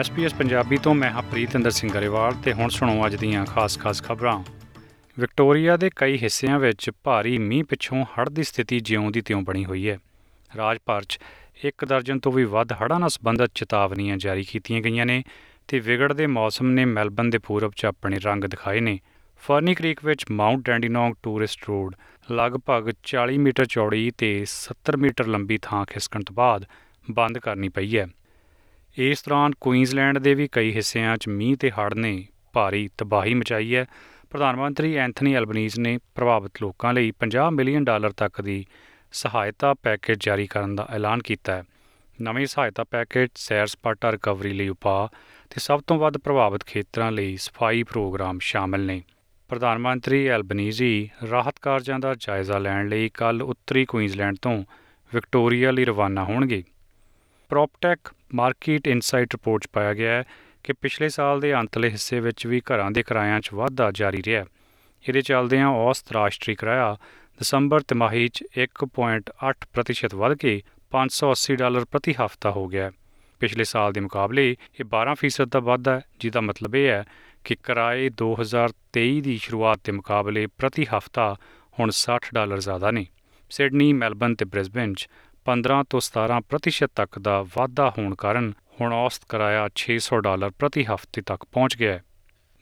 SBS Punjabi ਤੋਂ ਮੈਂ ਹਾਂ ਪ੍ਰੀਤਿੰਦਰ ਸਿੰਘ ਗਰੇਵਾਲ ਤੇ ਹੁਣ ਸੁਣੋ ਅੱਜ ਦੀਆਂ ਖਾਸ-ਖਾਸ ਖਬਰਾਂ। ਵਿਕਟੋਰੀਆ ਦੇ ਕਈ ਹਿੱਸਿਆਂ ਵਿੱਚ ਭਾਰੀ ਮੀਂਹ ਪਿੱਛੋਂ ਹੜ੍ਹ ਦੀ ਸਥਿਤੀ ਜਿਉਂ ਦੀ ਤਿਉਂ ਬਣੀ ਹੋਈ ਹੈ। ਰਾਜ ਭਰ 'ਚ ਇੱਕ ਦਰਜਨ ਤੋਂ ਵੀ ਵੱਧ ਹੜ੍ਹਾਂ ਨਾਲ ਸੰਬੰਧਿਤ ਚੇਤਾਵਨੀਆਂ ਜਾਰੀ ਕੀਤੀਆਂ ਗਈਆਂ ਨੇ ਤੇ ਵਿਗੜਦੇ ਮੌਸਮ ਨੇ ਮੈਲਬਨ ਦੇ ਪੂਰਬ 'ਚ ਆਪਣੇ ਰੰਗ ਦਿਖਾਏ ਨੇ। ਫਰਨੀ ਕ੍ਰੀਕ ਵਿੱਚ ਮਾਊਂਟ ਡੈਂਡੀਨੋਂਗ ਟੂਰਿਸਟ ਰੋਡ ਲਗਭਗ 40 ਮੀਟਰ ਚੌੜੀ ਤੇ 70 ਮੀਟਰ ਲੰਬੀ ਥਾਂ ਖਿਸਕਣ ਤੋਂ ਬਾਅਦ ਬੰਦ ਕਰਨੀ ਪਈ ਹੈ। ਇਸ ਦੌਰਾਨ ਕੁਈਨਜ਼ਲੈਂਡ ਦੇ ਵੀ ਕਈ ਹਿੱਸਿਆਂ 'ਚ ਮੀਂਹ ਤੇ ਹੜ੍ਹ ਨੇ ਭਾਰੀ ਤਬਾਹੀ ਮਚਾਈ ਹੈ। ਪ੍ਰਧਾਨ ਮੰਤਰੀ ਐਂਥਨੀ ਐਲਬਨੀਜ਼ ਨੇ ਪ੍ਰਭਾਵਿਤ ਲੋਕਾਂ ਲਈ 50 ਮਿਲੀਅਨ ਡਾਲਰ ਤੱਕ ਦੀ ਸਹਾਇਤਾ ਪੈਕੇਜ ਜਾਰੀ ਕਰਨ ਦਾ ਐਲਾਨ ਕੀਤਾ ਹੈ। ਨਵੇਂ ਸਹਾਇਤਾ ਪੈਕੇਜ ਸੈਰ ਸਪਾਟਾ ਰਿਕਵਰੀ ਲਈ ਉਪਾਅ ਤੇ ਸਭ ਤੋਂ ਵੱਧ ਪ੍ਰਭਾਵਿਤ ਖੇਤਰਾਂ ਲਈ ਸਫ਼ਾਈ ਪ੍ਰੋਗਰਾਮ ਸ਼ਾਮਲ ਨੇ। ਪ੍ਰਧਾਨ ਮੰਤਰੀ ਐਲਬਨੀਜ਼ੀ ਰਾਹਤ ਕਾਰਜਾਂ ਦਾ ਜਾਇਜ਼ਾ ਲੈਣ ਲਈ ਕੱਲ ਉੱਤਰੀ ਕੁਈਨਜ਼ਲੈਂਡ ਤੋਂ ਵਿਕਟੋਰੀਆ ਲਈ ਰਵਾਨਾ ਹੋਣਗੇ। ਪ੍ਰੋਪਟੈਕ ਮਾਰਕੀਟ ਇਨਸਾਈਟ ਰਿਪੋਰਟ 'ਚ ਪਾਇਆ ਗਿਆ ਹੈ ਕਿ ਪਿਛਲੇ ਸਾਲ ਦੇ ਅੰਤਲੇ ਹਿੱਸੇ ਵਿੱਚ ਵੀ ਘਰਾਂ ਦੇ ਕਿਰਾਇਆਂ 'ਚ ਵਾਧਾ ਜਾਰੀ ਰਿਹਾ ਇਹਦੇ ਚੱਲਦਿਆਂ ਔਸਤ ਰਾਸ਼ਟਰੀ ਕਿਰਾਇਆ ਦਸੰਬਰ ਤਿਮਾਹੀ 'ਚ 1.8% ਵੱਧ ਕੇ 580 ਡਾਲਰ ਪ੍ਰਤੀ ਹਫ਼ਤਾ ਹੋ ਗਿਆ ਪਿਛਲੇ ਸਾਲ ਦੇ ਮੁਕਾਬਲੇ ਇਹ 12% ਦਾ ਵਾਧਾ ਹੈ, ਜਿਹਦਾ ਮਤਲਬ ਇਹ ਹੈ ਕਿ ਕਿਰਾਏ 2023 ਦੀ ਸ਼ੁਰੂਆਤ ਦੇ ਮੁਕਾਬਲੇ ਪ੍ਰਤੀ ਹਫ਼ਤਾ ਹੁਣ 60 ਡਾਲਰ ਜ਼ਿਆਦਾ ਨੇ। ਸਿਡਨੀ ਮੈਲਬਨ ਤੇ ਬ੍ਰਿਸਬਨ 'ਚ 15 ਤੋਂ 17% ਤੱਕ ਦਾ ਵਾਧਾ ਹੋਣ ਕਾਰਨ ਹੁਣ ਔਸਤ ਕਿਰਾਇਆ 600 ਡਾਲਰ ਪ੍ਰਤੀ ਹਫ਼ਤੇ ਤੱਕ ਪਹੁੰਚ ਗਿਆ ਹੈ।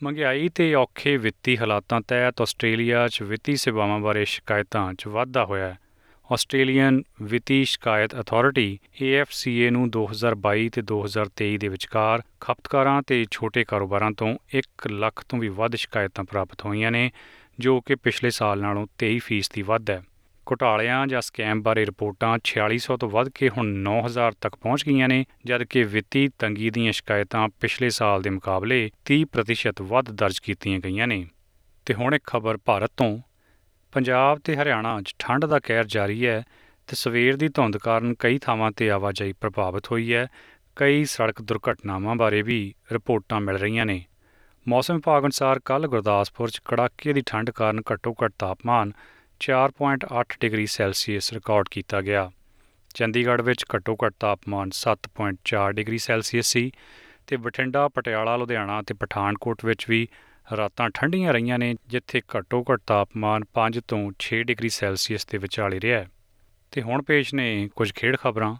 ਮਹਿੰਗਾਈ ਤੇ ਔਖੇ ਵਿੱਤੀ ਹਾਲਾਤਾਂ ਤਹਿਤ ਆਸਟ੍ਰੇਲੀਆ 'ਚ ਵਿੱਤੀ ਸੇਵਾਵਾਂ ਬਾਰੇ ਸ਼ਿਕਾਇਤਾਂ 'ਚ ਵਾਧਾ ਹੋਇਆ ਹੈ। ਆਸਟ੍ਰੇਲੀਅਨ ਵਿੱਤੀ ਸ਼ਿਕਾਇਤ ਅਥਾਰਟੀ AFCA ਨੂੰ 2022 ਤੇ 2023 ਦੇ ਵਿਚਕਾਰ ਖਪਤਕਾਰਾਂ ਤੇ ਛੋਟੇ ਕਾਰੋਬਾਰਾਂ ਤੋਂ 1 ਲੱਖ ਤੋਂ ਵੀ ਵੱਧ ਸ਼ਿਕਾਇਤਾਂ ਪ੍ਰਾਪਤ ਹੋਈਆਂ ਨੇ, ਜੋ ਕਿ ਪਿਛਲੇ ਸਾਲ ਨਾਲੋਂ 23% ਦੀ ਵੱਧ ਹੈ। ਘੁਟਾਲਿਆਂ ਜਾਂ ਸਕੈਮ ਬਾਰੇ ਰਿਪੋਰਟਾਂ 4600 ਤੋਂ ਵੱਧ ਕੇ ਹੁਣ 9000 ਤੱਕ ਪਹੁੰਚ ਗਈਆਂ ਨੇ, ਜਦਕਿ ਵਿੱਤੀ ਤੰਗੀ ਦੀਆਂ ਸ਼ਿਕਾਇਤਾਂ ਪਿਛਲੇ ਸਾਲ ਦੇ ਮੁਕਾਬਲੇ 30% ਵੱਧ ਦਰਜ ਕੀਤੀਆਂ ਗਈਆਂ ਨੇ। ਤੇ ਹੁਣ ਇੱਕ ਖਬਰ ਭਾਰਤ ਤੋਂ। ਪੰਜਾਬ ਤੇ ਹਰਿਆਣਾ 'ਚ ਠੰਡ ਦਾ ਕਹਿਰ ਜਾਰੀ ਹੈ ਤੇ ਸਵੇਰ ਦੀ ਧੁੰਦ ਕਾਰਨ ਕਈ ਥਾਵਾਂ ਤੇ ਆਵਾਜਾਈ ਪ੍ਰਭਾਵਿਤ ਹੋਈ ਹੈ। ਕਈ ਸੜਕ ਦੁਰਘਟਨਾਵਾਂ ਬਾਰੇ ਵੀ ਰਿਪੋਰਟਾਂ ਮਿਲ ਰਹੀਆਂ ਨੇ। ਮੌਸਮ ਵਿਭਾਗ ਅਨੁਸਾਰ ਕੱਲ ਗੁਰਦਾਸਪੁਰ 'ਚ ਕੜਾਕੇ ਦੀ ਠੰਡ ਕਾਰਨ ਘੱਟੋ-ਘੱਟ ਤਾਪਮਾਨ 4.8 ਡਿਗਰੀ ਸੈਲਸੀਅਸ ਰਿਕਾਰਡ ਕੀਤਾ ਗਿਆ। ਚੰਡੀਗੜ੍ਹ ਵਿੱਚ ਘੱਟੋ-ਘੱਟ ਤਾਪਮਾਨ 7.4 ਡਿਗਰੀ ਸੈਲਸੀਅਸ ਸੀ ਤੇ ਬਠਿੰਡਾ, ਪਟਿਆਲਾ, ਲੁਧਿਆਣਾ ਤੇ ਪਠਾਨਕੋਟ ਵਿੱਚ ਵੀ ਰਾਤਾਂ ਠੰਡੀਆਂ ਰਹੀਆਂ ਨੇ ਜਿੱਥੇ ਘੱਟੋ-ਘੱਟ ਤਾਪਮਾਨ 5 ਤੋਂ 6 ਡਿਗਰੀ ਸੈਲਸੀਅਸ ਦੇ ਵਿਚਾਲੇ ਰਿਹਾ ਤੇ ਹੁਣ ਪੇਸ਼ ਨੇ ਕੁਝ ਖੇਡ ਖਬਰਾਂ।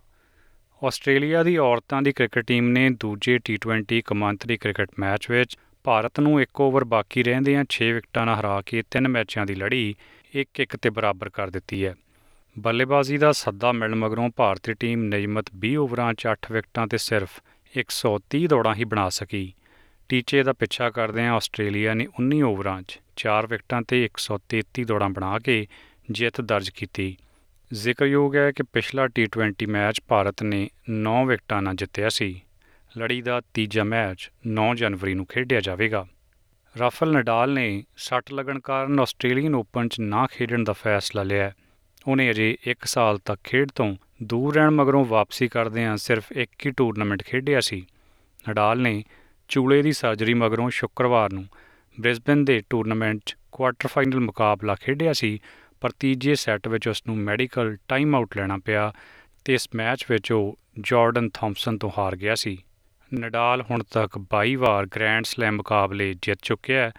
ਆਸਟ੍ਰੇਲੀਆ ਦੀ ਔਰਤਾਂ ਦੀ ਕ੍ਰਿਕਟ ਟੀਮ ਨੇ ਦੂਜੇ ਟੀ20 ਕਮਾਂਤਰੀ ਕ੍ਰਿਕਟ ਮੈਚ ਵਿੱਚ ਭਾਰਤ ਨੂੰ ਇੱਕ ਓਵਰ ਬਾਕੀ ਰਹਿੰਦਿਆਂ 6 ਵਿਕਟਾਂ ਨਾਲ ਹਰਾ ਕੇ ਤਿੰਨ ਮੈਚਾਂ ਦੀ ਲੜੀ। ਇੱਕ ਇੱਕ ਤੇ ਬਰਾਬਰ ਕਰ ਦਿੱਤੀ ਹੈ। ਬੱਲੇਬਾਜ਼ੀ ਦਾ ਸੱਦਾ ਮਿਲਣ ਮਗਰੋਂ ਭਾਰਤੀ ਟੀਮ ਨਿਯਮਤ 20 ਓਵਰਾਂ 'ਚ 8 ਵਿਕਟਾਂ ਤੇ ਸਿਰਫ 130 ਦੌੜਾਂ ਹੀ ਬਣਾ ਸਕੀ। ਟੀਚੇ ਦਾ ਪਿੱਛਾ ਕਰਦਿਆਂ ਆਸਟ੍ਰੇਲੀਆ ਨੇ 19 ਓਵਰਾਂ 'ਚ 4 ਵਿਕਟਾਂ ਤੇ 133 ਦੌੜਾਂ ਬਣਾ ਕੇ ਜਿੱਤ ਦਰਜ ਕੀਤੀ। ਜ਼ਿਕਰਯੋਗ ਹੈ ਕਿ ਪਿਛਲਾ ਟੀ20 ਮੈਚ ਭਾਰਤ ਨੇ 9 ਵਿਕਟਾਂ ਨਾਲ ਜਿੱਤਿਆ ਸੀ। ਲੜੀ ਦਾ ਤੀਜਾ ਮੈਚ 9 ਜਨਵਰੀ ਨੂੰ ਖੇਡਿਆ ਜਾਵੇਗਾ। ਰਾਫਲ ਨਡਾਲ ਨੇ ਸੱਟ ਲੱਗਣ ਕਾਰਨ ਆਸਟ੍ਰੇਲੀਅਨ ਓਪਨ 'ਚ ਨਾ ਖੇਡਣ ਦਾ ਫੈਸਲਾ ਲਿਆ। ਉਹਨੇ ਅਜੇ 1 ਸਾਲ ਤੱਕ ਖੇਡ ਤੋਂ ਦੂਰ ਰਹਿਣ ਮਗਰੋਂ ਵਾਪਸੀ ਕਰਦਿਆਂ ਸਿਰਫ ਇੱਕ ਹੀ ਟੂਰਨਾਮੈਂਟ ਖੇਡਿਆ ਸੀ। ਨਡਾਲ ਨੇ ਚੂਲੇ ਦੀ ਸਰਜਰੀ ਮਗਰੋਂ ਸ਼ੁੱਕਰਵਾਰ ਨੂੰ ਬ੍ਰਿਸਬਨ ਦੇ ਟੂਰਨਾਮੈਂਟ 'ਚ ਕੁਆਟਰ ਫਾਈਨਲ ਮੁਕਾਬਲਾ ਖੇਡਿਆ ਸੀ, ਪਰ ਤੀਜੇ ਸੈੱਟ ਵਿੱਚ ਉਸ ਨੂੰ ਮੈਡੀਕਲ ਟਾਈਮ ਆਊਟ ਲੈਣਾ ਪਿਆ ਤੇ ਇਸ ਮੈਚ ਵਿੱਚ ਉਹ ਜਾਰਡਨ ਥੌਮਸਨ ਤੋਂ ਹਾਰ ਗਿਆ ਸੀ। ਨਡਾਲ ਹੁਣ ਤੱਕ 22 ਵਾਰ ਗ੍ਰੈਂਡ ਸਲੈਮ ਮੁਕਾਬਲੇ ਜਿੱਤ ਚੁੱਕਿਆ ਹੈ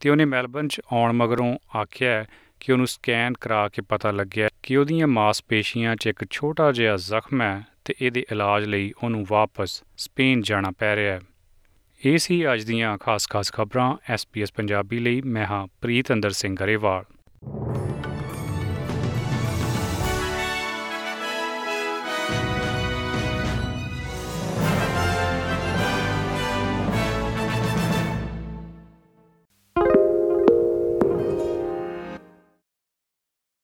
ਤੇ ਉਹਨੇ ਮੈਲਬਨ 'ਚ ਆਉਣ ਮਗਰੋਂ ਆਖਿਆ ਕਿ ਉਹਨੂੰ ਸਕੈਨ ਕਰਾ ਕੇ ਪਤਾ ਲੱਗਿਆ ਕਿ ਉਹਦੀਆਂ ਮਾਸਪੇਸ਼ੀਆਂ 'ਚ ਇੱਕ ਛੋਟਾ ਜਿਹਾ ਜ਼ਖਮ ਹੈ ਤੇ ਇਹਦੇ ਇਲਾਜ ਲਈ ਉਹਨੂੰ ਵਾਪਸ ਸਪੇਨ ਜਾਣਾ ਪੈ ਰਿਹਾ ਹੈ। ਇਹ ਸੀ ਅੱਜ ਦੀਆਂ ਖਾਸ-ਖਾਸ ਖਬਰਾਂ। ਐਸਪੀਐਸ ਪੰਜਾਬੀ ਲਈ ਮੈਂ ਹਾਂ ਪ੍ਰੀਤ ਅੰਦਰ ਸਿੰਘ ਗਰੇਵਾਲ।